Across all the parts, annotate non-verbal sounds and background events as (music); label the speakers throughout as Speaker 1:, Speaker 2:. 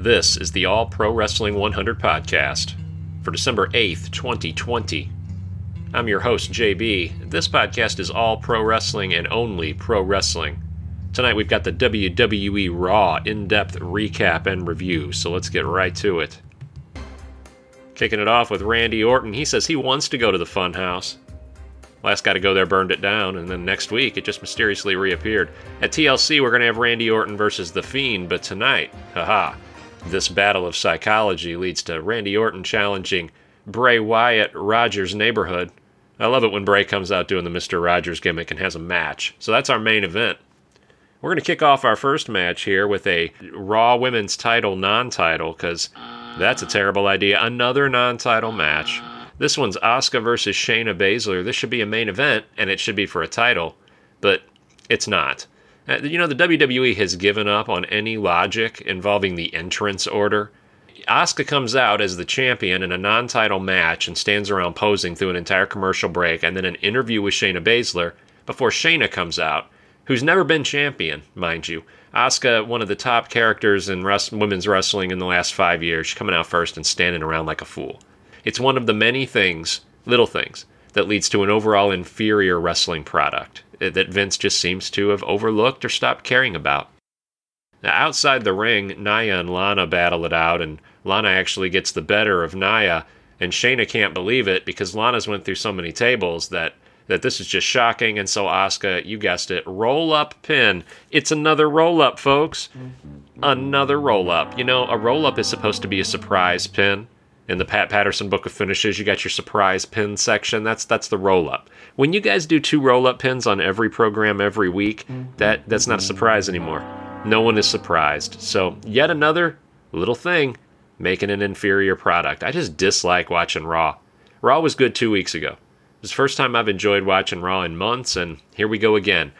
Speaker 1: This is the All Pro Wrestling 100 podcast for December 8th, 2020. I'm your host, JB. This podcast is all pro wrestling and only pro wrestling. Tonight we've got the WWE Raw in depth recap and review, so let's get right to it. Kicking it off with Randy Orton, he says he wants to go to the Funhouse. Last guy to go there burned it down, and then next week it just mysteriously reappeared. At TLC, we're going to have Randy Orton versus The Fiend, but tonight, haha, this battle of psychology leads to Randy Orton challenging Bray Wyatt Rogers' neighborhood. I love it when Bray comes out doing the Mr. Rogers gimmick and has a match. So that's our main event. We're going to kick off our first match here with a Raw Women's title non title, because that's a terrible idea. Another non title match. This one's Asuka versus Shayna Baszler. This should be a main event, and it should be for a title, but it's not. Uh, you know, the WWE has given up on any logic involving the entrance order. Asuka comes out as the champion in a non title match and stands around posing through an entire commercial break and then an interview with Shayna Baszler before Shayna comes out, who's never been champion, mind you. Asuka, one of the top characters in rest- women's wrestling in the last five years, coming out first and standing around like a fool. It's one of the many things, little things, that leads to an overall inferior wrestling product eh, that Vince just seems to have overlooked or stopped caring about. Now, outside the ring, Nia and Lana battle it out, and Lana actually gets the better of Nia, and Shayna can't believe it because Lana's went through so many tables that that this is just shocking. And so Asuka, you guessed it, roll up pin. It's another roll up, folks. Mm-hmm. Another roll up. You know, a roll up is supposed to be a surprise pin in the Pat Patterson book of finishes, you got your surprise pin section. That's that's the roll up. When you guys do two roll up pins on every program every week, that that's not a surprise anymore. No one is surprised. So yet another little thing making an inferior product. I just dislike watching Raw. Raw was good two weeks ago. It was the first time I've enjoyed watching Raw in months, and here we go again.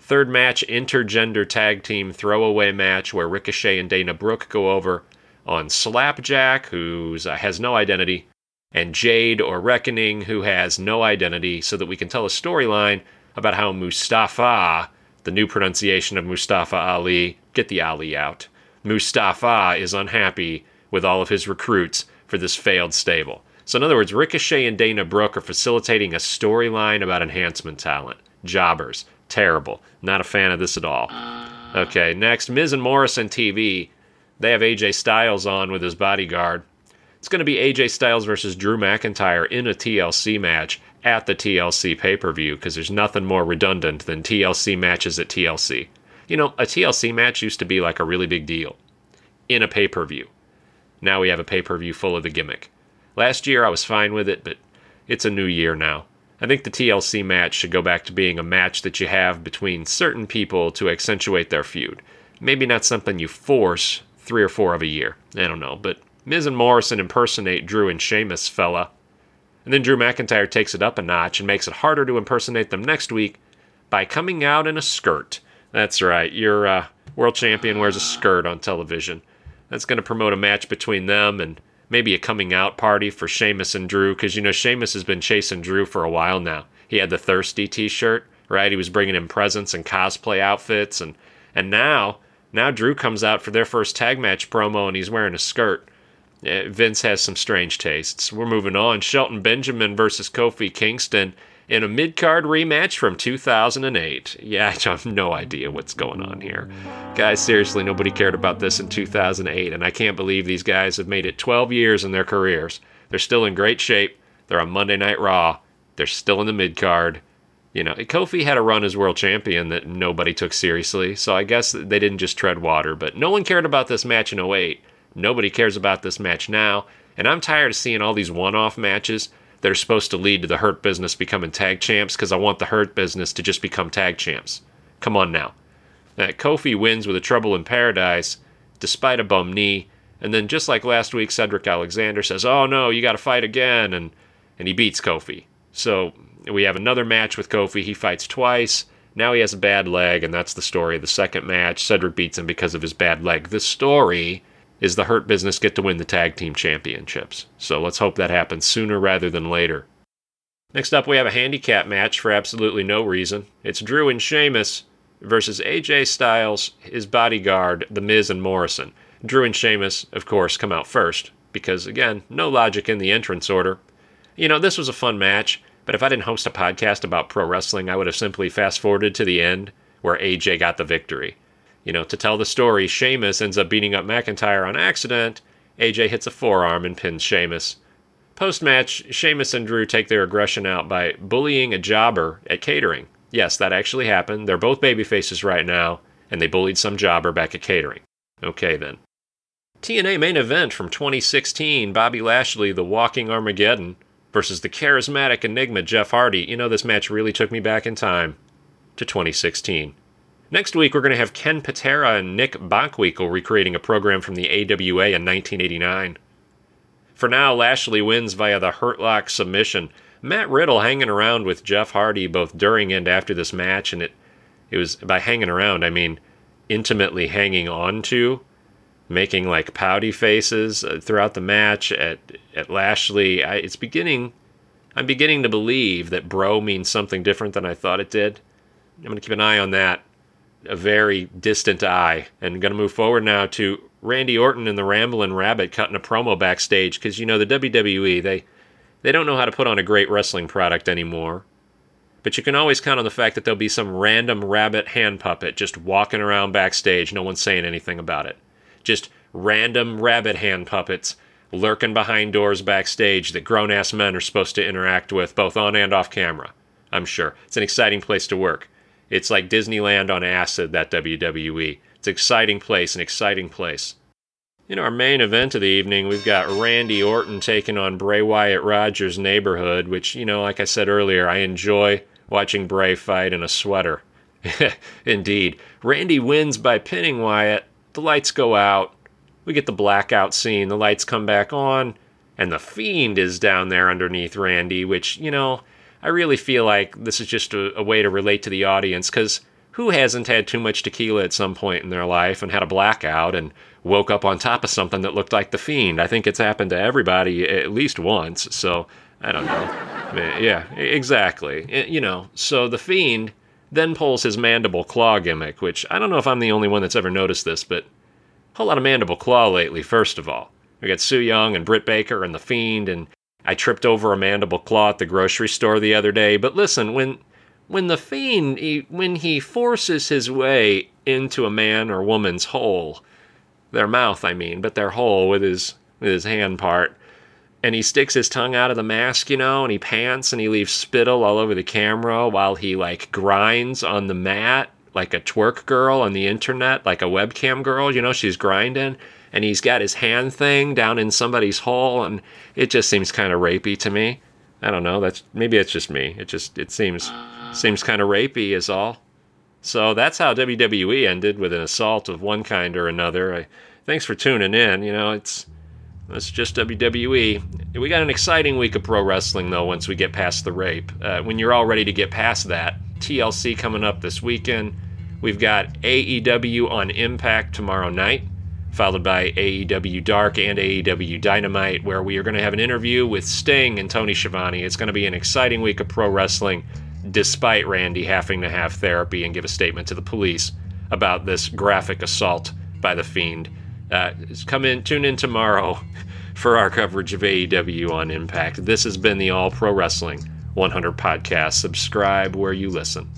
Speaker 1: Third match, intergender tag team throwaway match where Ricochet and Dana Brooke go over on Slapjack, who uh, has no identity, and Jade or Reckoning, who has no identity, so that we can tell a storyline about how Mustafa, the new pronunciation of Mustafa Ali, get the Ali out. Mustafa is unhappy with all of his recruits for this failed stable. So, in other words, Ricochet and Dana Brooke are facilitating a storyline about enhancement talent. Jobbers. Terrible. Not a fan of this at all. Okay, next, Miz and Morrison TV they have AJ Styles on with his bodyguard. It's going to be AJ Styles versus Drew McIntyre in a TLC match at the TLC pay per view because there's nothing more redundant than TLC matches at TLC. You know, a TLC match used to be like a really big deal in a pay per view. Now we have a pay per view full of the gimmick. Last year I was fine with it, but it's a new year now. I think the TLC match should go back to being a match that you have between certain people to accentuate their feud. Maybe not something you force three or four of a year. I don't know, but Miz and Morrison impersonate Drew and Sheamus, fella. And then Drew McIntyre takes it up a notch and makes it harder to impersonate them next week by coming out in a skirt. That's right, your uh, world champion wears a skirt on television. That's going to promote a match between them and maybe a coming out party for Sheamus and Drew, because you know Sheamus has been chasing Drew for a while now. He had the thirsty T-shirt, right? He was bringing him presents and cosplay outfits, and and now now Drew comes out for their first tag match promo and he's wearing a skirt. Eh, Vince has some strange tastes. We're moving on. Shelton Benjamin versus Kofi Kingston in a mid card rematch from 2008. Yeah, (laughs) I have no idea what's going on here. Guys, seriously, nobody cared about this in 2008, and I can't believe these guys have made it 12 years in their careers. They're still in great shape. They're on Monday Night Raw. They're still in the mid card. You know, Kofi had a run as world champion that nobody took seriously, so I guess they didn't just tread water. But no one cared about this match in 08. Nobody cares about this match now. And I'm tired of seeing all these one off matches that are supposed to lead to the Hurt Business becoming tag champs because I want the Hurt Business to just become tag champs. Come on now. That Kofi wins with a Trouble in Paradise despite a bum knee. And then, just like last week, Cedric Alexander says, Oh no, you got to fight again. And, and he beats Kofi. So we have another match with Kofi. He fights twice. Now he has a bad leg, and that's the story of the second match. Cedric beats him because of his bad leg. The story is the Hurt Business get to win the tag team championships. So let's hope that happens sooner rather than later. Next up, we have a handicap match for absolutely no reason. It's Drew and Sheamus versus AJ Styles, his bodyguard, The Miz and Morrison. Drew and Sheamus, of course, come out first because, again, no logic in the entrance order. You know, this was a fun match, but if I didn't host a podcast about pro wrestling, I would have simply fast forwarded to the end where AJ got the victory. You know, to tell the story, Sheamus ends up beating up McIntyre on accident. AJ hits a forearm and pins Sheamus. Post match, Sheamus and Drew take their aggression out by bullying a jobber at catering. Yes, that actually happened. They're both babyfaces right now, and they bullied some jobber back at catering. Okay then. TNA main event from 2016 Bobby Lashley, the Walking Armageddon, versus the charismatic enigma Jeff Hardy. You know, this match really took me back in time to 2016. Next week, we're going to have Ken Patera and Nick Bockwinkel recreating a program from the AWA in 1989. For now, Lashley wins via the Hurt Lock submission. Matt Riddle hanging around with Jeff Hardy both during and after this match, and it it was by hanging around I mean intimately hanging on to, making like pouty faces uh, throughout the match at at Lashley. I, it's beginning. I'm beginning to believe that bro means something different than I thought it did. I'm going to keep an eye on that a very distant eye. And going to move forward now to Randy Orton and the Ramblin' Rabbit cutting a promo backstage because you know the WWE they they don't know how to put on a great wrestling product anymore. But you can always count on the fact that there'll be some random rabbit hand puppet just walking around backstage, no one's saying anything about it. Just random rabbit hand puppets lurking behind doors backstage that grown ass men are supposed to interact with both on and off camera. I'm sure. It's an exciting place to work. It's like Disneyland on acid, that WWE. It's an exciting place, an exciting place. In our main event of the evening, we've got Randy Orton taking on Bray Wyatt Rogers' neighborhood, which, you know, like I said earlier, I enjoy watching Bray fight in a sweater. (laughs) Indeed. Randy wins by pinning Wyatt. The lights go out. We get the blackout scene. The lights come back on. And the Fiend is down there underneath Randy, which, you know, I really feel like this is just a, a way to relate to the audience because who hasn't had too much tequila at some point in their life and had a blackout and woke up on top of something that looked like the fiend? I think it's happened to everybody at least once. So I don't know. yeah, exactly. You know, so the fiend then pulls his mandible claw gimmick, which I don't know if I'm the only one that's ever noticed this, but a whole lot of mandible claw lately, first of all. We got Su Yung and Britt Baker and the Fiend and I tripped over a mandible claw at the grocery store the other day. But listen, when when the fiend he, when he forces his way into a man or woman's hole, their mouth, I mean, but their hole with his with his hand part, and he sticks his tongue out of the mask, you know, and he pants and he leaves spittle all over the camera while he like grinds on the mat like a twerk girl on the internet, like a webcam girl, you know, she's grinding and he's got his hand thing down in somebody's hole, and it just seems kind of rapey to me. I don't know. That's maybe it's just me. It just it seems seems kind of rapey is all. So that's how WWE ended with an assault of one kind or another. I, thanks for tuning in. You know, it's it's just WWE. We got an exciting week of pro wrestling though. Once we get past the rape, uh, when you're all ready to get past that, TLC coming up this weekend. We've got AEW on Impact tomorrow night followed by AEW Dark and AEW Dynamite, where we are going to have an interview with Sting and Tony Schiavone. It's going to be an exciting week of pro wrestling, despite Randy having to have therapy and give a statement to the police about this graphic assault by the Fiend. Uh, come in, tune in tomorrow (laughs) for our coverage of AEW on Impact. This has been the All Pro Wrestling 100 podcast. Subscribe where you listen.